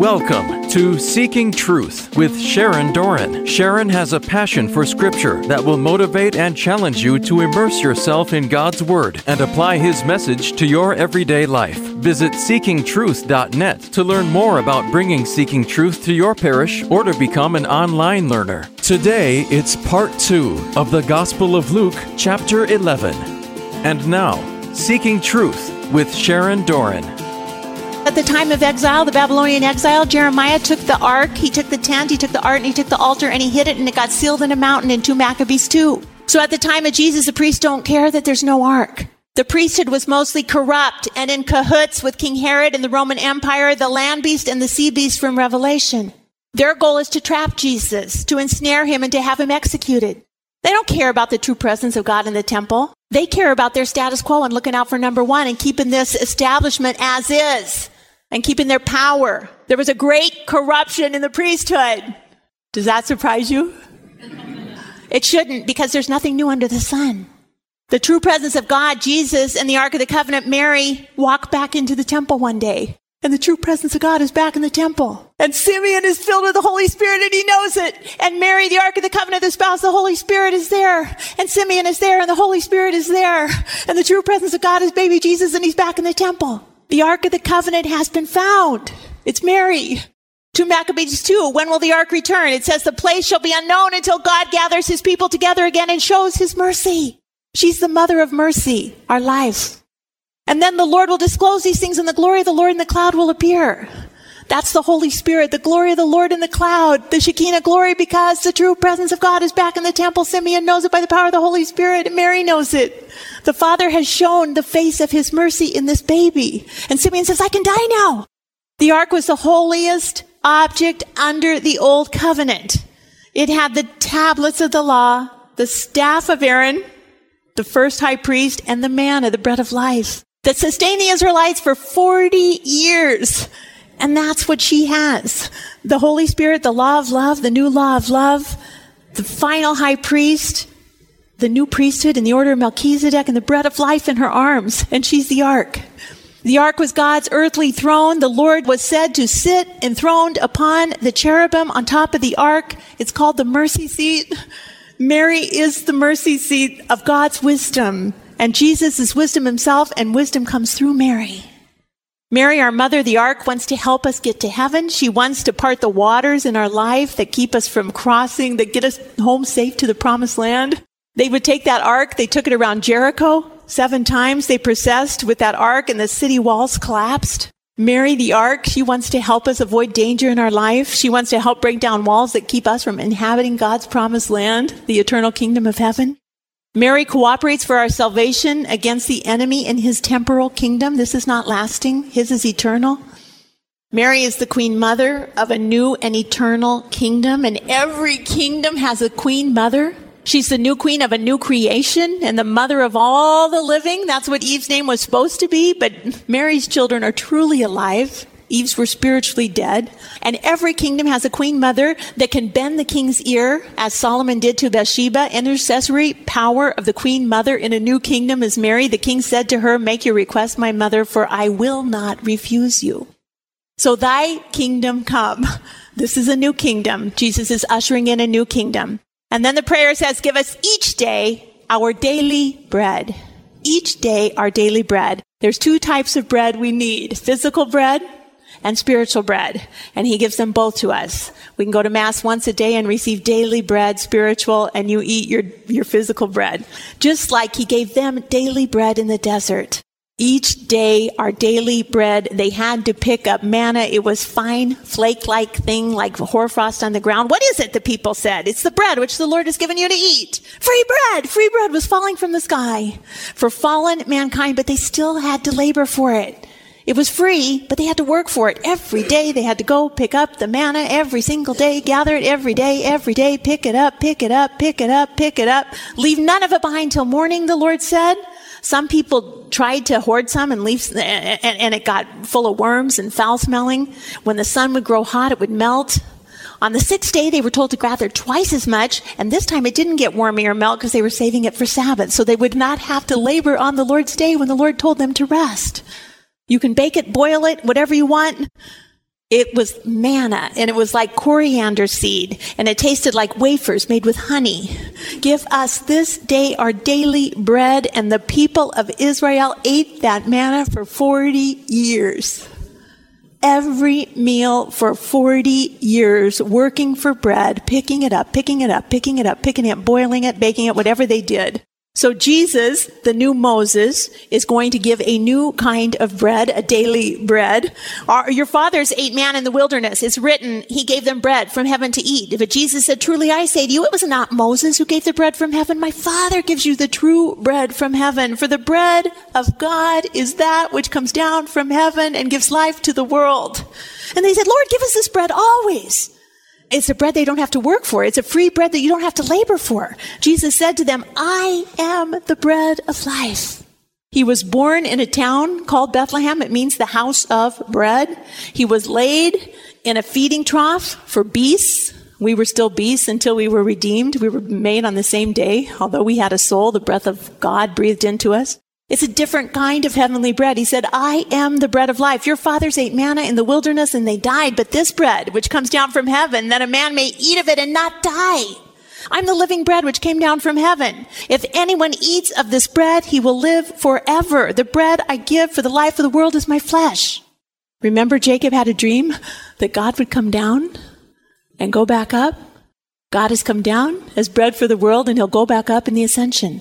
Welcome to Seeking Truth with Sharon Doran. Sharon has a passion for Scripture that will motivate and challenge you to immerse yourself in God's Word and apply His message to your everyday life. Visit seekingtruth.net to learn more about bringing Seeking Truth to your parish or to become an online learner. Today, it's part two of the Gospel of Luke, chapter 11. And now, Seeking Truth with Sharon Doran. At the time of exile, the Babylonian exile, Jeremiah took the ark, he took the tent, he took the ark, and he took the altar, and he hid it, and it got sealed in a mountain in 2 Maccabees 2. So at the time of Jesus, the priests don't care that there's no ark. The priesthood was mostly corrupt and in cahoots with King Herod and the Roman Empire, the land beast and the sea beast from Revelation. Their goal is to trap Jesus, to ensnare him, and to have him executed. They don't care about the true presence of God in the temple. They care about their status quo and looking out for number one and keeping this establishment as is and keeping their power. There was a great corruption in the priesthood. Does that surprise you? It shouldn't because there's nothing new under the sun. The true presence of God, Jesus, and the Ark of the Covenant, Mary, walk back into the temple one day. And the true presence of God is back in the temple. And Simeon is filled with the Holy Spirit and he knows it. And Mary, the Ark of the Covenant, the spouse, the Holy Spirit is there. And Simeon is there and the Holy Spirit is there. And the true presence of God is baby Jesus and he's back in the temple. The Ark of the Covenant has been found. It's Mary. 2 Maccabees 2, when will the ark return? It says the place shall be unknown until God gathers his people together again and shows his mercy. She's the mother of mercy, our life. And then the Lord will disclose these things and the glory of the Lord in the cloud will appear. That's the Holy Spirit, the glory of the Lord in the cloud, the Shekinah glory, because the true presence of God is back in the temple. Simeon knows it by the power of the Holy Spirit, Mary knows it. The Father has shown the face of His mercy in this baby. And Simeon says, I can die now. The ark was the holiest object under the old covenant. It had the tablets of the law, the staff of Aaron, the first high priest, and the manna, the bread of life that sustained the Israelites for 40 years. And that's what she has. The Holy Spirit, the law of love, the new law of love, the final high priest, the new priesthood in the order of Melchizedek, and the bread of life in her arms. And she's the ark. The ark was God's earthly throne. The Lord was said to sit enthroned upon the cherubim on top of the ark. It's called the mercy seat. Mary is the mercy seat of God's wisdom. And Jesus is wisdom himself, and wisdom comes through Mary. Mary, our mother, the ark, wants to help us get to heaven. She wants to part the waters in our life that keep us from crossing, that get us home safe to the promised land. They would take that ark, they took it around Jericho seven times. They processed with that ark, and the city walls collapsed. Mary, the ark, she wants to help us avoid danger in our life. She wants to help break down walls that keep us from inhabiting God's promised land, the eternal kingdom of heaven. Mary cooperates for our salvation against the enemy in his temporal kingdom. This is not lasting. His is eternal. Mary is the queen mother of a new and eternal kingdom, and every kingdom has a queen mother. She's the new queen of a new creation and the mother of all the living. That's what Eve's name was supposed to be, but Mary's children are truly alive. Eve's were spiritually dead. And every kingdom has a queen mother that can bend the king's ear, as Solomon did to Bathsheba. Intercessory power of the queen mother in a new kingdom is Mary. The king said to her, Make your request, my mother, for I will not refuse you. So thy kingdom come. This is a new kingdom. Jesus is ushering in a new kingdom. And then the prayer says, Give us each day our daily bread. Each day our daily bread. There's two types of bread we need physical bread and spiritual bread. And he gives them both to us. We can go to mass once a day and receive daily bread, spiritual, and you eat your, your physical bread. Just like he gave them daily bread in the desert. Each day, our daily bread, they had to pick up manna. It was fine, flake-like thing, like hoarfrost on the ground. What is it, the people said? It's the bread which the Lord has given you to eat. Free bread! Free bread was falling from the sky for fallen mankind, but they still had to labor for it. It was free, but they had to work for it. Every day they had to go pick up the manna every single day, gather it every day, every day, pick it up, pick it up, pick it up, pick it up. Leave none of it behind till morning, the Lord said. Some people tried to hoard some and leave, and, it got full of worms and foul smelling. When the sun would grow hot, it would melt. On the sixth day, they were told to gather twice as much, and this time it didn't get wormy or melt because they were saving it for Sabbath, so they would not have to labor on the Lord's day when the Lord told them to rest. You can bake it, boil it, whatever you want. It was manna and it was like coriander seed and it tasted like wafers made with honey. Give us this day our daily bread and the people of Israel ate that manna for 40 years. Every meal for 40 years, working for bread, picking it up, picking it up, picking it up, picking it, up, boiling it, baking it, whatever they did. So Jesus, the new Moses, is going to give a new kind of bread, a daily bread. Our, your fathers ate man in the wilderness. It's written, he gave them bread from heaven to eat. But Jesus said, truly I say to you, it was not Moses who gave the bread from heaven. My father gives you the true bread from heaven. For the bread of God is that which comes down from heaven and gives life to the world. And they said, Lord, give us this bread always. It's a bread they don't have to work for. It's a free bread that you don't have to labor for. Jesus said to them, I am the bread of life. He was born in a town called Bethlehem. It means the house of bread. He was laid in a feeding trough for beasts. We were still beasts until we were redeemed. We were made on the same day. Although we had a soul, the breath of God breathed into us. It's a different kind of heavenly bread. He said, I am the bread of life. Your fathers ate manna in the wilderness and they died, but this bread, which comes down from heaven, that a man may eat of it and not die. I'm the living bread which came down from heaven. If anyone eats of this bread, he will live forever. The bread I give for the life of the world is my flesh. Remember Jacob had a dream that God would come down and go back up? God has come down as bread for the world and he'll go back up in the ascension.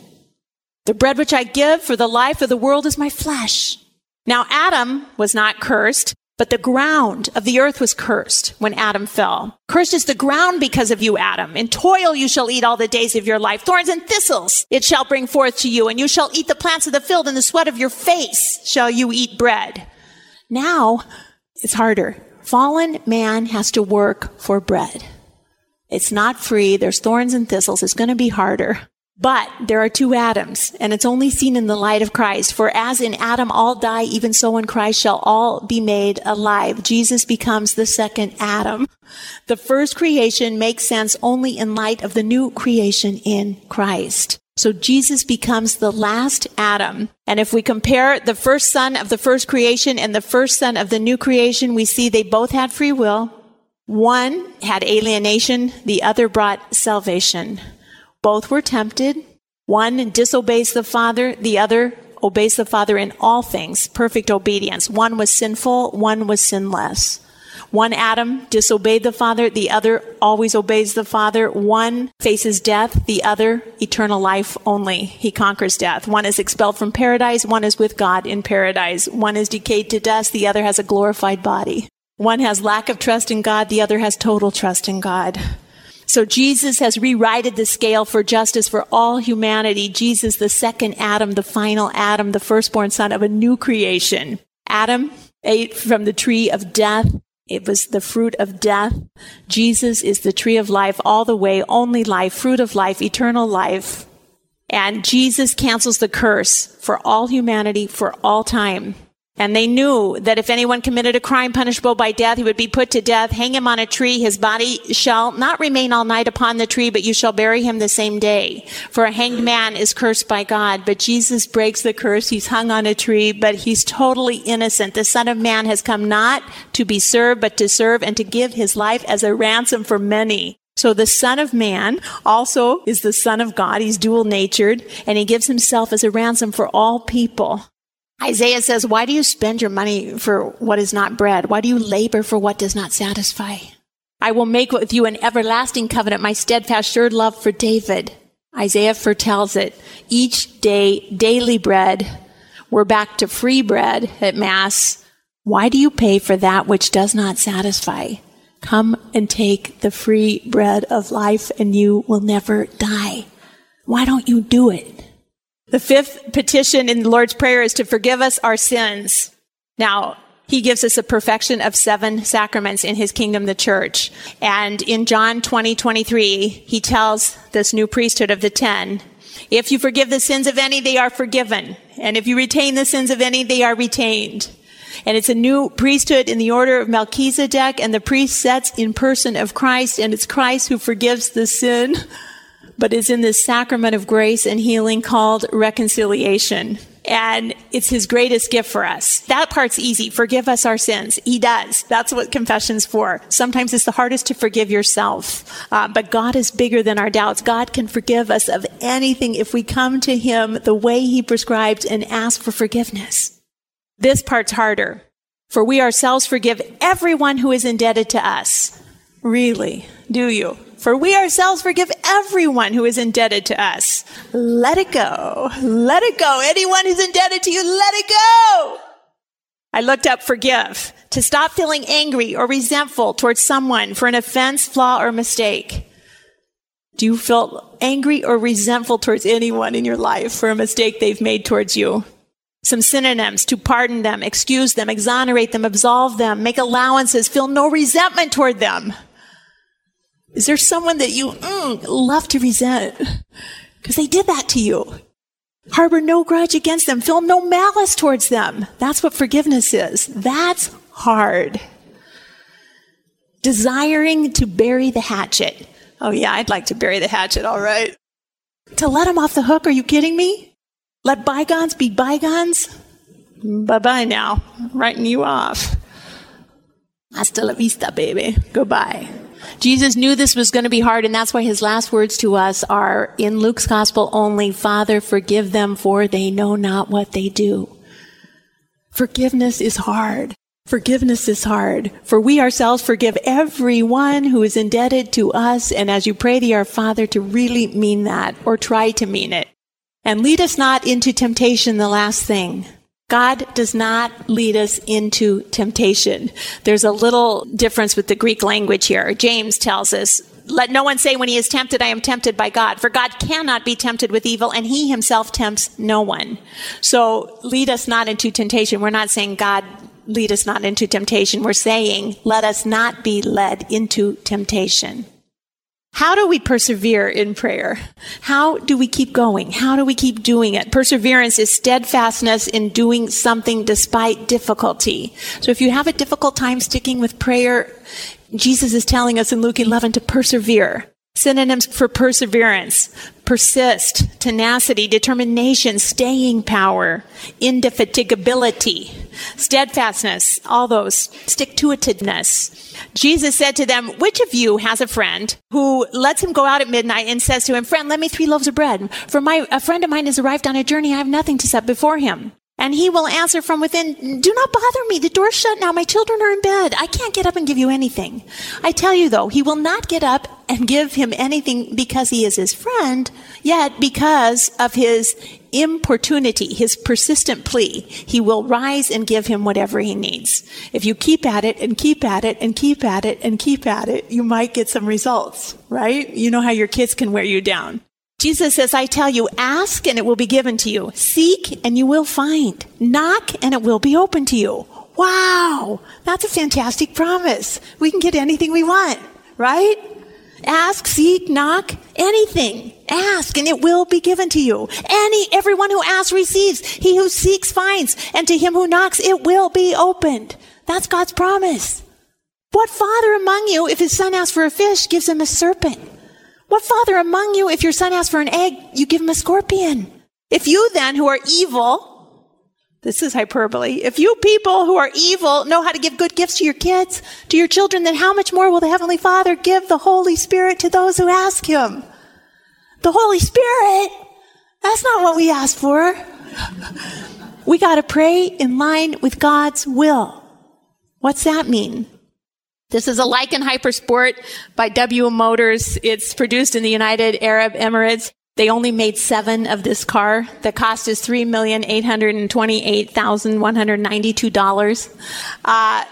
The bread which I give for the life of the world is my flesh. Now Adam was not cursed, but the ground of the earth was cursed when Adam fell. Cursed is the ground because of you, Adam. In toil you shall eat all the days of your life. Thorns and thistles it shall bring forth to you, and you shall eat the plants of the field, and the sweat of your face shall you eat bread. Now it's harder. Fallen man has to work for bread. It's not free. There's thorns and thistles. It's going to be harder. But there are two Adams, and it's only seen in the light of Christ. For as in Adam all die, even so in Christ shall all be made alive. Jesus becomes the second Adam. The first creation makes sense only in light of the new creation in Christ. So Jesus becomes the last Adam. And if we compare the first son of the first creation and the first son of the new creation, we see they both had free will. One had alienation, the other brought salvation. Both were tempted. One disobeys the Father, the other obeys the Father in all things, perfect obedience. One was sinful, one was sinless. One Adam disobeyed the Father, the other always obeys the Father. One faces death, the other eternal life only. He conquers death. One is expelled from paradise, one is with God in paradise. One is decayed to dust, the other has a glorified body. One has lack of trust in God, the other has total trust in God. So Jesus has rewrited the scale for justice for all humanity. Jesus, the second Adam, the final Adam, the firstborn son of a new creation. Adam ate from the tree of death. It was the fruit of death. Jesus is the tree of life all the way, only life, fruit of life, eternal life. And Jesus cancels the curse for all humanity for all time. And they knew that if anyone committed a crime punishable by death, he would be put to death. Hang him on a tree. His body shall not remain all night upon the tree, but you shall bury him the same day. For a hanged man is cursed by God. But Jesus breaks the curse. He's hung on a tree, but he's totally innocent. The Son of Man has come not to be served, but to serve and to give his life as a ransom for many. So the Son of Man also is the Son of God. He's dual natured and he gives himself as a ransom for all people. Isaiah says, Why do you spend your money for what is not bread? Why do you labor for what does not satisfy? I will make with you an everlasting covenant, my steadfast, sure love for David. Isaiah foretells it. Each day, daily bread. We're back to free bread at Mass. Why do you pay for that which does not satisfy? Come and take the free bread of life and you will never die. Why don't you do it? The fifth petition in the Lord's Prayer is to forgive us our sins. Now, he gives us a perfection of seven sacraments in his kingdom, the church. And in John 20, 23, he tells this new priesthood of the ten, if you forgive the sins of any, they are forgiven. And if you retain the sins of any, they are retained. And it's a new priesthood in the order of Melchizedek, and the priest sets in person of Christ, and it's Christ who forgives the sin but is in this sacrament of grace and healing called reconciliation. And it's his greatest gift for us. That part's easy. Forgive us our sins. He does. That's what confession's for. Sometimes it's the hardest to forgive yourself. Uh, but God is bigger than our doubts. God can forgive us of anything if we come to him the way he prescribes and ask for forgiveness. This part's harder. For we ourselves forgive everyone who is indebted to us. Really? Do you? For we ourselves forgive everyone who is indebted to us. Let it go. Let it go. Anyone who's indebted to you, let it go. I looked up forgive to stop feeling angry or resentful towards someone for an offense, flaw, or mistake. Do you feel angry or resentful towards anyone in your life for a mistake they've made towards you? Some synonyms to pardon them, excuse them, exonerate them, absolve them, make allowances, feel no resentment toward them. Is there someone that you mm, love to resent? Because they did that to you. Harbor no grudge against them. Feel no malice towards them. That's what forgiveness is. That's hard. Desiring to bury the hatchet. Oh, yeah, I'd like to bury the hatchet, all right. To let them off the hook, are you kidding me? Let bygones be bygones? Bye bye now. Writing you off. Hasta la vista, baby. Goodbye. Jesus knew this was going to be hard, and that's why his last words to us are in Luke's gospel only Father, forgive them, for they know not what they do. Forgiveness is hard. Forgiveness is hard. For we ourselves forgive everyone who is indebted to us, and as you pray to our Father, to really mean that, or try to mean it. And lead us not into temptation, the last thing. God does not lead us into temptation. There's a little difference with the Greek language here. James tells us, let no one say when he is tempted, I am tempted by God. For God cannot be tempted with evil, and he himself tempts no one. So lead us not into temptation. We're not saying God lead us not into temptation. We're saying let us not be led into temptation. How do we persevere in prayer? How do we keep going? How do we keep doing it? Perseverance is steadfastness in doing something despite difficulty. So if you have a difficult time sticking with prayer, Jesus is telling us in Luke 11 to persevere. Synonyms for perseverance, persist, tenacity, determination, staying power, indefatigability, steadfastness, all those, stick to itiveness. Jesus said to them, which of you has a friend who lets him go out at midnight and says to him, friend, let me three loaves of bread. For my, a friend of mine has arrived on a journey. I have nothing to set before him. And he will answer from within, do not bother me. The door's shut now. My children are in bed. I can't get up and give you anything. I tell you though, he will not get up and give him anything because he is his friend, yet because of his importunity, his persistent plea, he will rise and give him whatever he needs. If you keep at it and keep at it and keep at it and keep at it, you might get some results, right? You know how your kids can wear you down. Jesus says, I tell you, ask and it will be given to you. Seek and you will find. Knock and it will be open to you. Wow. That's a fantastic promise. We can get anything we want, right? Ask, seek, knock, anything. Ask and it will be given to you. Any, everyone who asks receives. He who seeks finds. And to him who knocks, it will be opened. That's God's promise. What father among you, if his son asks for a fish, gives him a serpent? What father among you, if your son asks for an egg, you give him a scorpion? If you then, who are evil, this is hyperbole, if you people who are evil know how to give good gifts to your kids, to your children, then how much more will the Heavenly Father give the Holy Spirit to those who ask Him? The Holy Spirit? That's not what we ask for. we gotta pray in line with God's will. What's that mean? This is a Lykan Hypersport by WM Motors. It's produced in the United Arab Emirates. They only made seven of this car. The cost is $3,828,192. Uh,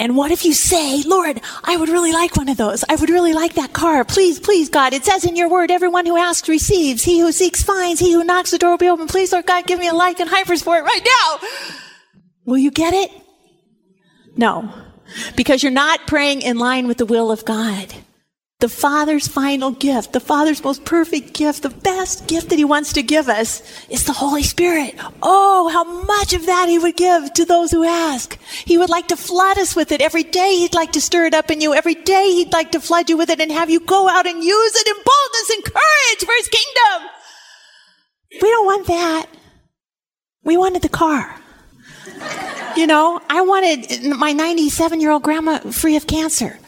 and what if you say, Lord, I would really like one of those. I would really like that car. Please, please, God. It says in your word, everyone who asks receives. He who seeks finds. He who knocks, the door will be open. Please, Lord God, give me a Lykan Hypersport right now. Will you get it? No because you're not praying in line with the will of God. The Father's final gift, the Father's most perfect gift, the best gift that He wants to give us is the Holy Spirit. Oh, how much of that He would give to those who ask. He would like to flood us with it. Every day He'd like to stir it up in you. Every day He'd like to flood you with it and have you go out and use it in boldness and courage for His kingdom. We don't want that. We wanted the car. You know, I wanted my 97 year old grandma free of cancer.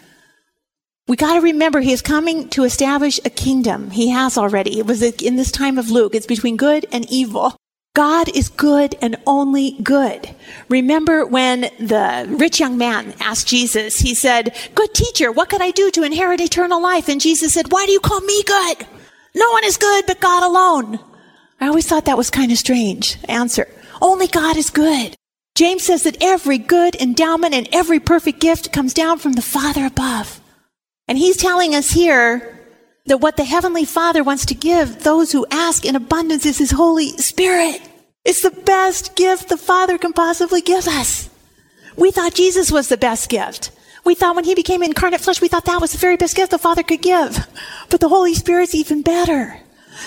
We got to remember he is coming to establish a kingdom. He has already. It was in this time of Luke. It's between good and evil. God is good and only good. Remember when the rich young man asked Jesus, he said, Good teacher, what could I do to inherit eternal life? And Jesus said, Why do you call me good? No one is good but God alone. I always thought that was kind of strange answer. Only God is good. James says that every good endowment and every perfect gift comes down from the Father above. And he's telling us here that what the Heavenly Father wants to give those who ask in abundance is His Holy Spirit. It's the best gift the Father can possibly give us. We thought Jesus was the best gift. We thought when He became incarnate flesh, we thought that was the very best gift the Father could give. But the Holy Spirit's even better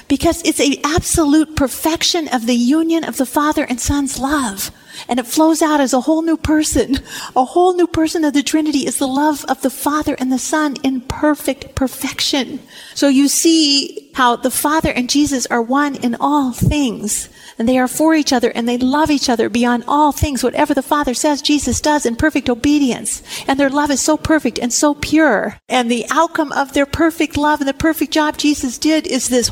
because it's a absolute perfection of the union of the Father and Son's love. And it flows out as a whole new person. A whole new person of the Trinity is the love of the Father and the Son in perfect perfection. So you see how the Father and Jesus are one in all things and they are for each other and they love each other beyond all things. Whatever the Father says, Jesus does in perfect obedience. And their love is so perfect and so pure. And the outcome of their perfect love and the perfect job Jesus did is this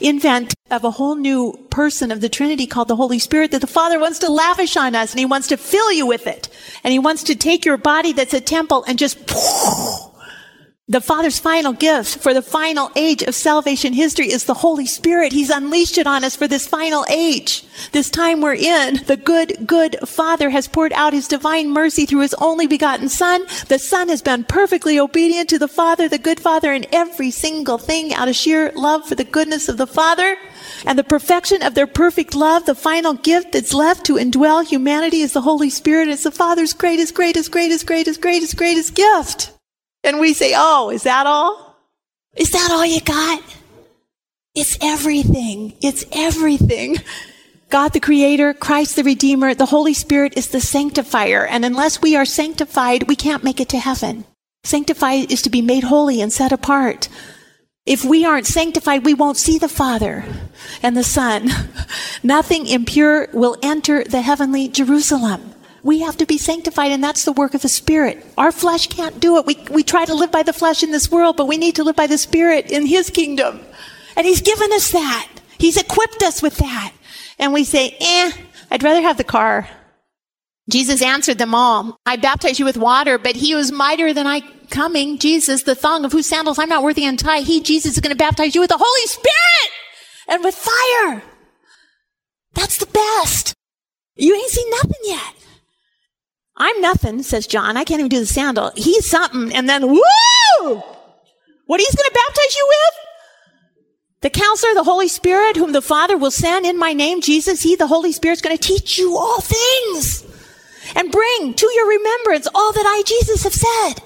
invent of a whole new person of the Trinity called the Holy Spirit that the Father wants to lavish on us and He wants to fill you with it. And He wants to take your body that's a temple and just the Father's final gift for the final age of salvation history is the Holy Spirit. He's unleashed it on us for this final age. This time we're in. The good, good Father has poured out His divine mercy through His only begotten Son. The Son has been perfectly obedient to the Father, the good Father, in every single thing out of sheer love for the goodness of the Father. And the perfection of their perfect love, the final gift that's left to indwell humanity is the Holy Spirit. It's the Father's greatest, greatest, greatest, greatest, greatest, greatest gift. And we say, Oh, is that all? Is that all you got? It's everything. It's everything. God the Creator, Christ the Redeemer, the Holy Spirit is the sanctifier. And unless we are sanctified, we can't make it to heaven. Sanctified is to be made holy and set apart. If we aren't sanctified, we won't see the Father and the Son. Nothing impure will enter the heavenly Jerusalem. We have to be sanctified, and that's the work of the Spirit. Our flesh can't do it. We, we try to live by the flesh in this world, but we need to live by the Spirit in His kingdom. And He's given us that. He's equipped us with that. And we say, eh, I'd rather have the car. Jesus answered them all. I baptize you with water, but he who is mightier than I coming, Jesus, the thong of whose sandals I'm not worthy to untie, he, Jesus, is going to baptize you with the Holy Spirit and with fire. That's the best. You ain't seen nothing yet. I'm nothing, says John. I can't even do the sandal. He's something. And then, woo! What he's going to baptize you with? The counselor, the Holy Spirit, whom the Father will send in my name, Jesus, he, the Holy Spirit, is going to teach you all things and bring to your remembrance all that I, Jesus, have said.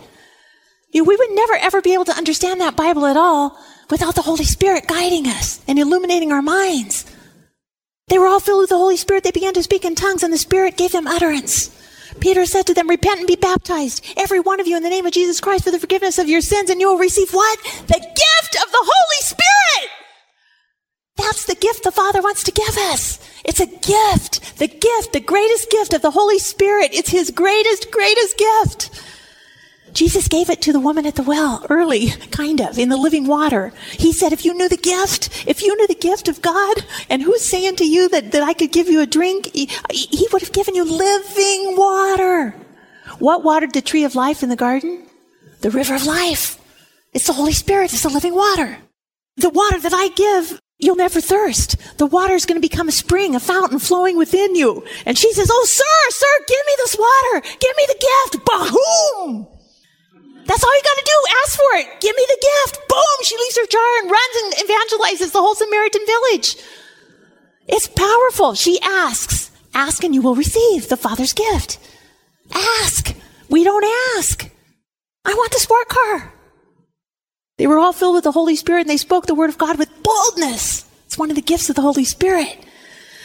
You know, we would never ever be able to understand that Bible at all without the Holy Spirit guiding us and illuminating our minds. They were all filled with the Holy Spirit. They began to speak in tongues and the Spirit gave them utterance. Peter said to them, Repent and be baptized, every one of you, in the name of Jesus Christ for the forgiveness of your sins, and you will receive what? The gift of the Holy Spirit. That's the gift the Father wants to give us. It's a gift. The gift, the greatest gift of the Holy Spirit. It's His greatest, greatest gift. Jesus gave it to the woman at the well early, kind of, in the living water. He said, if you knew the gift, if you knew the gift of God, and who's saying to you that, that I could give you a drink, he, he would have given you living. What watered the tree of life in the garden? The river of life. It's the Holy Spirit. It's the living water. The water that I give, you'll never thirst. The water is going to become a spring, a fountain flowing within you. And she says, Oh, sir, sir, give me this water. Give me the gift. Boom! That's all you got to do. Ask for it. Give me the gift. Boom. She leaves her jar and runs and evangelizes the whole Samaritan village. It's powerful. She asks. Ask and you will receive the Father's gift. Ask. We don't ask. I want the sport car. They were all filled with the Holy Spirit and they spoke the word of God with boldness. It's one of the gifts of the Holy Spirit.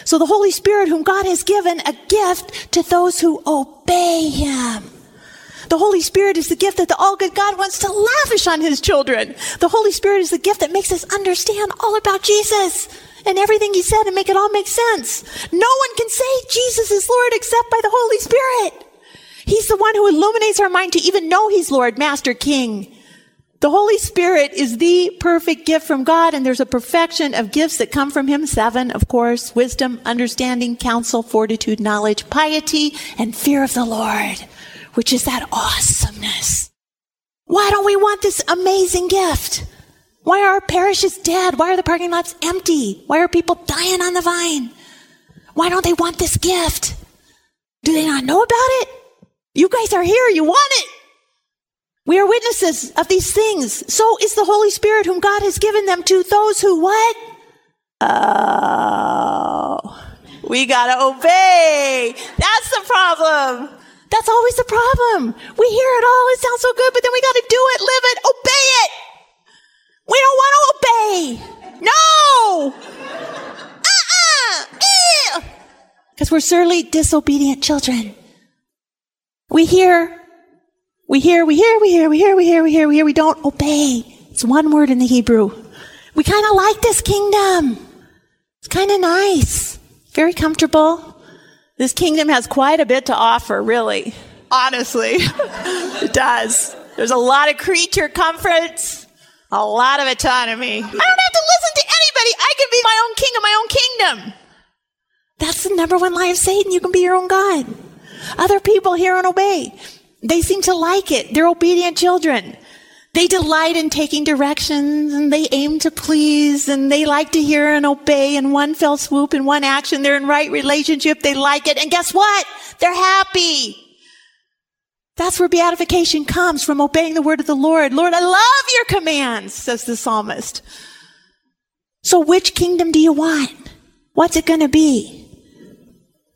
So the Holy Spirit, whom God has given a gift to those who obey Him. The Holy Spirit is the gift that the all good God wants to lavish on his children. The Holy Spirit is the gift that makes us understand all about Jesus and everything he said and make it all make sense. No one can say Jesus is Lord except by the Holy Spirit. He's the one who illuminates our mind to even know he's Lord, Master, King. The Holy Spirit is the perfect gift from God, and there's a perfection of gifts that come from Him. Seven, of course, wisdom, understanding, counsel, fortitude, knowledge, piety, and fear of the Lord, which is that awesomeness. Why don't we want this amazing gift? Why are our parishes dead? Why are the parking lots empty? Why are people dying on the vine? Why don't they want this gift? Do they not know about it? You guys are here. You want it. We are witnesses of these things. So is the Holy Spirit whom God has given them to those who what? Oh, we gotta obey. That's the problem. That's always the problem. We hear it all. It sounds so good, but then we gotta do it, live it, obey it. We don't want to obey. No. Uh-uh. Eh. Because we're surly, disobedient children. We hear we hear, we hear, we hear, we hear, we hear, we hear, we hear, we don't obey. It's one word in the Hebrew. We kind of like this kingdom. It's kind of nice. Very comfortable. This kingdom has quite a bit to offer, really. Honestly. it does. There's a lot of creature comforts, a lot of autonomy. I don't have to listen to anybody. I can be my own king of my own kingdom. That's the number one lie of Satan. You can be your own God. Other people hear and obey. They seem to like it. They're obedient children. They delight in taking directions and they aim to please and they like to hear and obey in one fell swoop, in one action. They're in right relationship. They like it. And guess what? They're happy. That's where beatification comes from obeying the word of the Lord. Lord, I love your commands, says the psalmist. So which kingdom do you want? What's it going to be?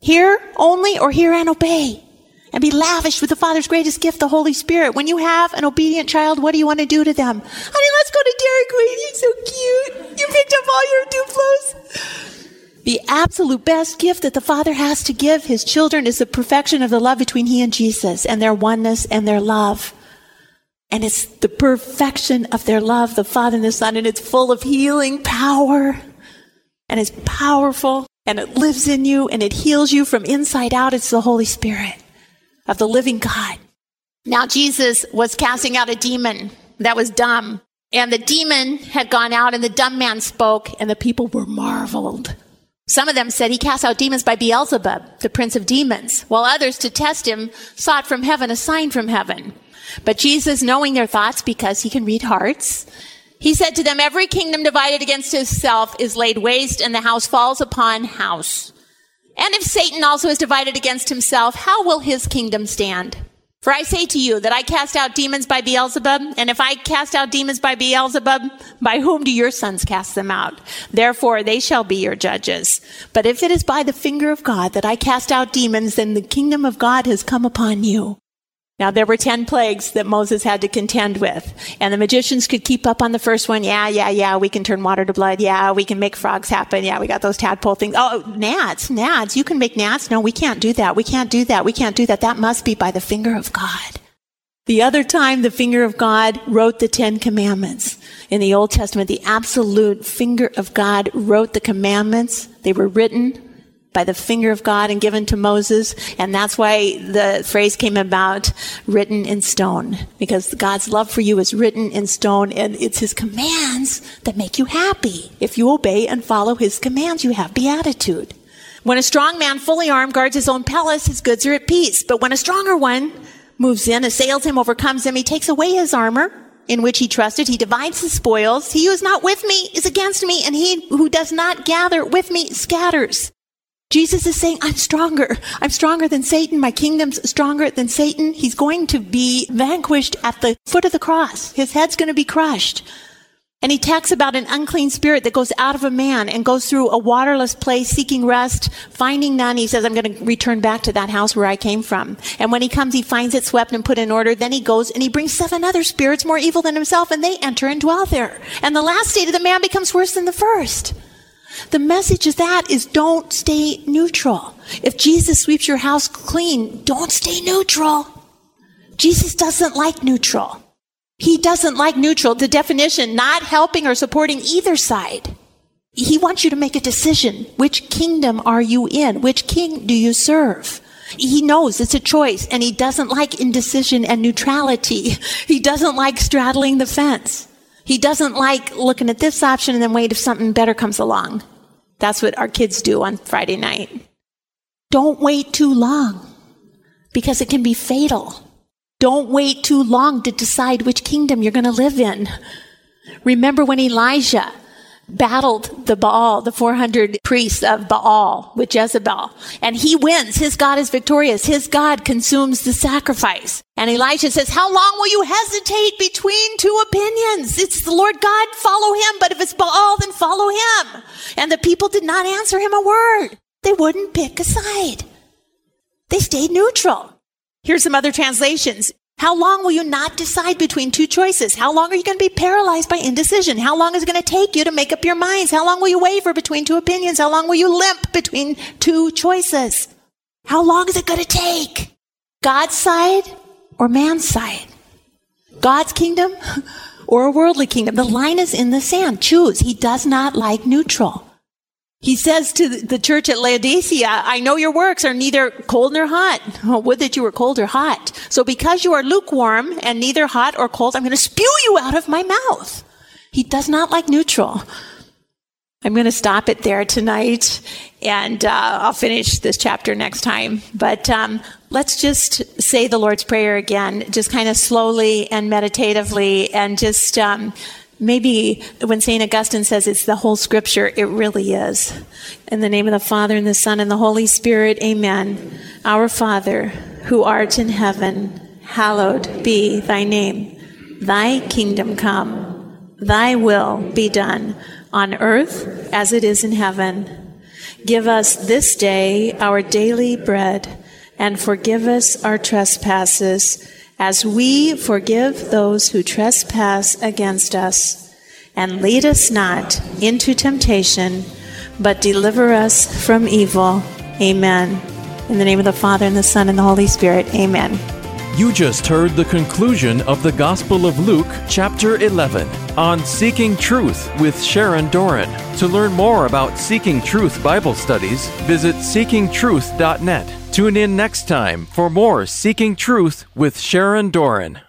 Hear only or hear and obey? and be lavish with the Father's greatest gift, the Holy Spirit. When you have an obedient child, what do you want to do to them? Honey, let's go to Dairy Queen. He's so cute. You picked up all your Duplos. The absolute best gift that the Father has to give his children is the perfection of the love between he and Jesus and their oneness and their love. And it's the perfection of their love, the Father and the Son, and it's full of healing power. And it's powerful and it lives in you and it heals you from inside out. It's the Holy Spirit of the living God. Now, Jesus was casting out a demon that was dumb. And the demon had gone out, and the dumb man spoke, and the people were marveled. Some of them said he cast out demons by Beelzebub, the prince of demons, while others, to test him, sought from heaven a sign from heaven. But Jesus, knowing their thoughts, because he can read hearts, he said to them, Every kingdom divided against itself is laid waste, and the house falls upon house. And if Satan also is divided against himself, how will his kingdom stand? For I say to you that I cast out demons by Beelzebub, and if I cast out demons by Beelzebub, by whom do your sons cast them out? Therefore they shall be your judges. But if it is by the finger of God that I cast out demons, then the kingdom of God has come upon you. Now, there were 10 plagues that Moses had to contend with. And the magicians could keep up on the first one. Yeah, yeah, yeah, we can turn water to blood. Yeah, we can make frogs happen. Yeah, we got those tadpole things. Oh, gnats, gnats. You can make gnats. No, we can't do that. We can't do that. We can't do that. That must be by the finger of God. The other time the finger of God wrote the Ten Commandments. In the Old Testament, the absolute finger of God wrote the commandments. They were written by the finger of God and given to Moses. And that's why the phrase came about written in stone, because God's love for you is written in stone and it's his commands that make you happy. If you obey and follow his commands, you have beatitude. When a strong man fully armed guards his own palace, his goods are at peace. But when a stronger one moves in, assails him, overcomes him, he takes away his armor in which he trusted. He divides the spoils. He who is not with me is against me, and he who does not gather with me scatters. Jesus is saying, I'm stronger. I'm stronger than Satan. My kingdom's stronger than Satan. He's going to be vanquished at the foot of the cross. His head's going to be crushed. And he talks about an unclean spirit that goes out of a man and goes through a waterless place seeking rest, finding none. He says, I'm going to return back to that house where I came from. And when he comes, he finds it swept and put in order. Then he goes and he brings seven other spirits more evil than himself and they enter and dwell there. And the last state of the man becomes worse than the first. The message of that is don't stay neutral. If Jesus sweeps your house clean, don't stay neutral. Jesus doesn't like neutral. He doesn't like neutral. The definition, not helping or supporting either side. He wants you to make a decision. Which kingdom are you in? Which king do you serve? He knows it's a choice and he doesn't like indecision and neutrality. He doesn't like straddling the fence. He doesn't like looking at this option and then wait if something better comes along. That's what our kids do on Friday night. Don't wait too long because it can be fatal. Don't wait too long to decide which kingdom you're going to live in. Remember when Elijah battled the Baal, the 400 priests of Baal with Jezebel. And he wins. His God is victorious. His God consumes the sacrifice. And Elisha says, how long will you hesitate between two opinions? It's the Lord God, follow him. But if it's Baal, then follow him. And the people did not answer him a word. They wouldn't pick a side. They stayed neutral. Here's some other translations. How long will you not decide between two choices? How long are you going to be paralyzed by indecision? How long is it going to take you to make up your minds? How long will you waver between two opinions? How long will you limp between two choices? How long is it going to take? God's side or man's side? God's kingdom or a worldly kingdom? The line is in the sand. Choose. He does not like neutral. He says to the church at Laodicea, I know your works are neither cold nor hot. Oh, would that you were cold or hot. So because you are lukewarm and neither hot or cold, I'm going to spew you out of my mouth. He does not like neutral. I'm going to stop it there tonight and uh, I'll finish this chapter next time. But um, let's just say the Lord's Prayer again, just kind of slowly and meditatively and just. Um, maybe when St. Augustine says it's the whole scripture, it really is. In the name of the Father, and the Son, and the Holy Spirit, amen. Our Father, who art in heaven, hallowed be thy name. Thy kingdom come, thy will be done, on earth as it is in heaven. Give us this day our daily bread, and forgive us our trespasses as we forgive those who trespass against us. And lead us not into temptation, but deliver us from evil. Amen. In the name of the Father, and the Son, and the Holy Spirit. Amen. You just heard the conclusion of the Gospel of Luke, chapter 11, on Seeking Truth with Sharon Doran. To learn more about Seeking Truth Bible studies, visit seekingtruth.net. Tune in next time for more Seeking Truth with Sharon Doran.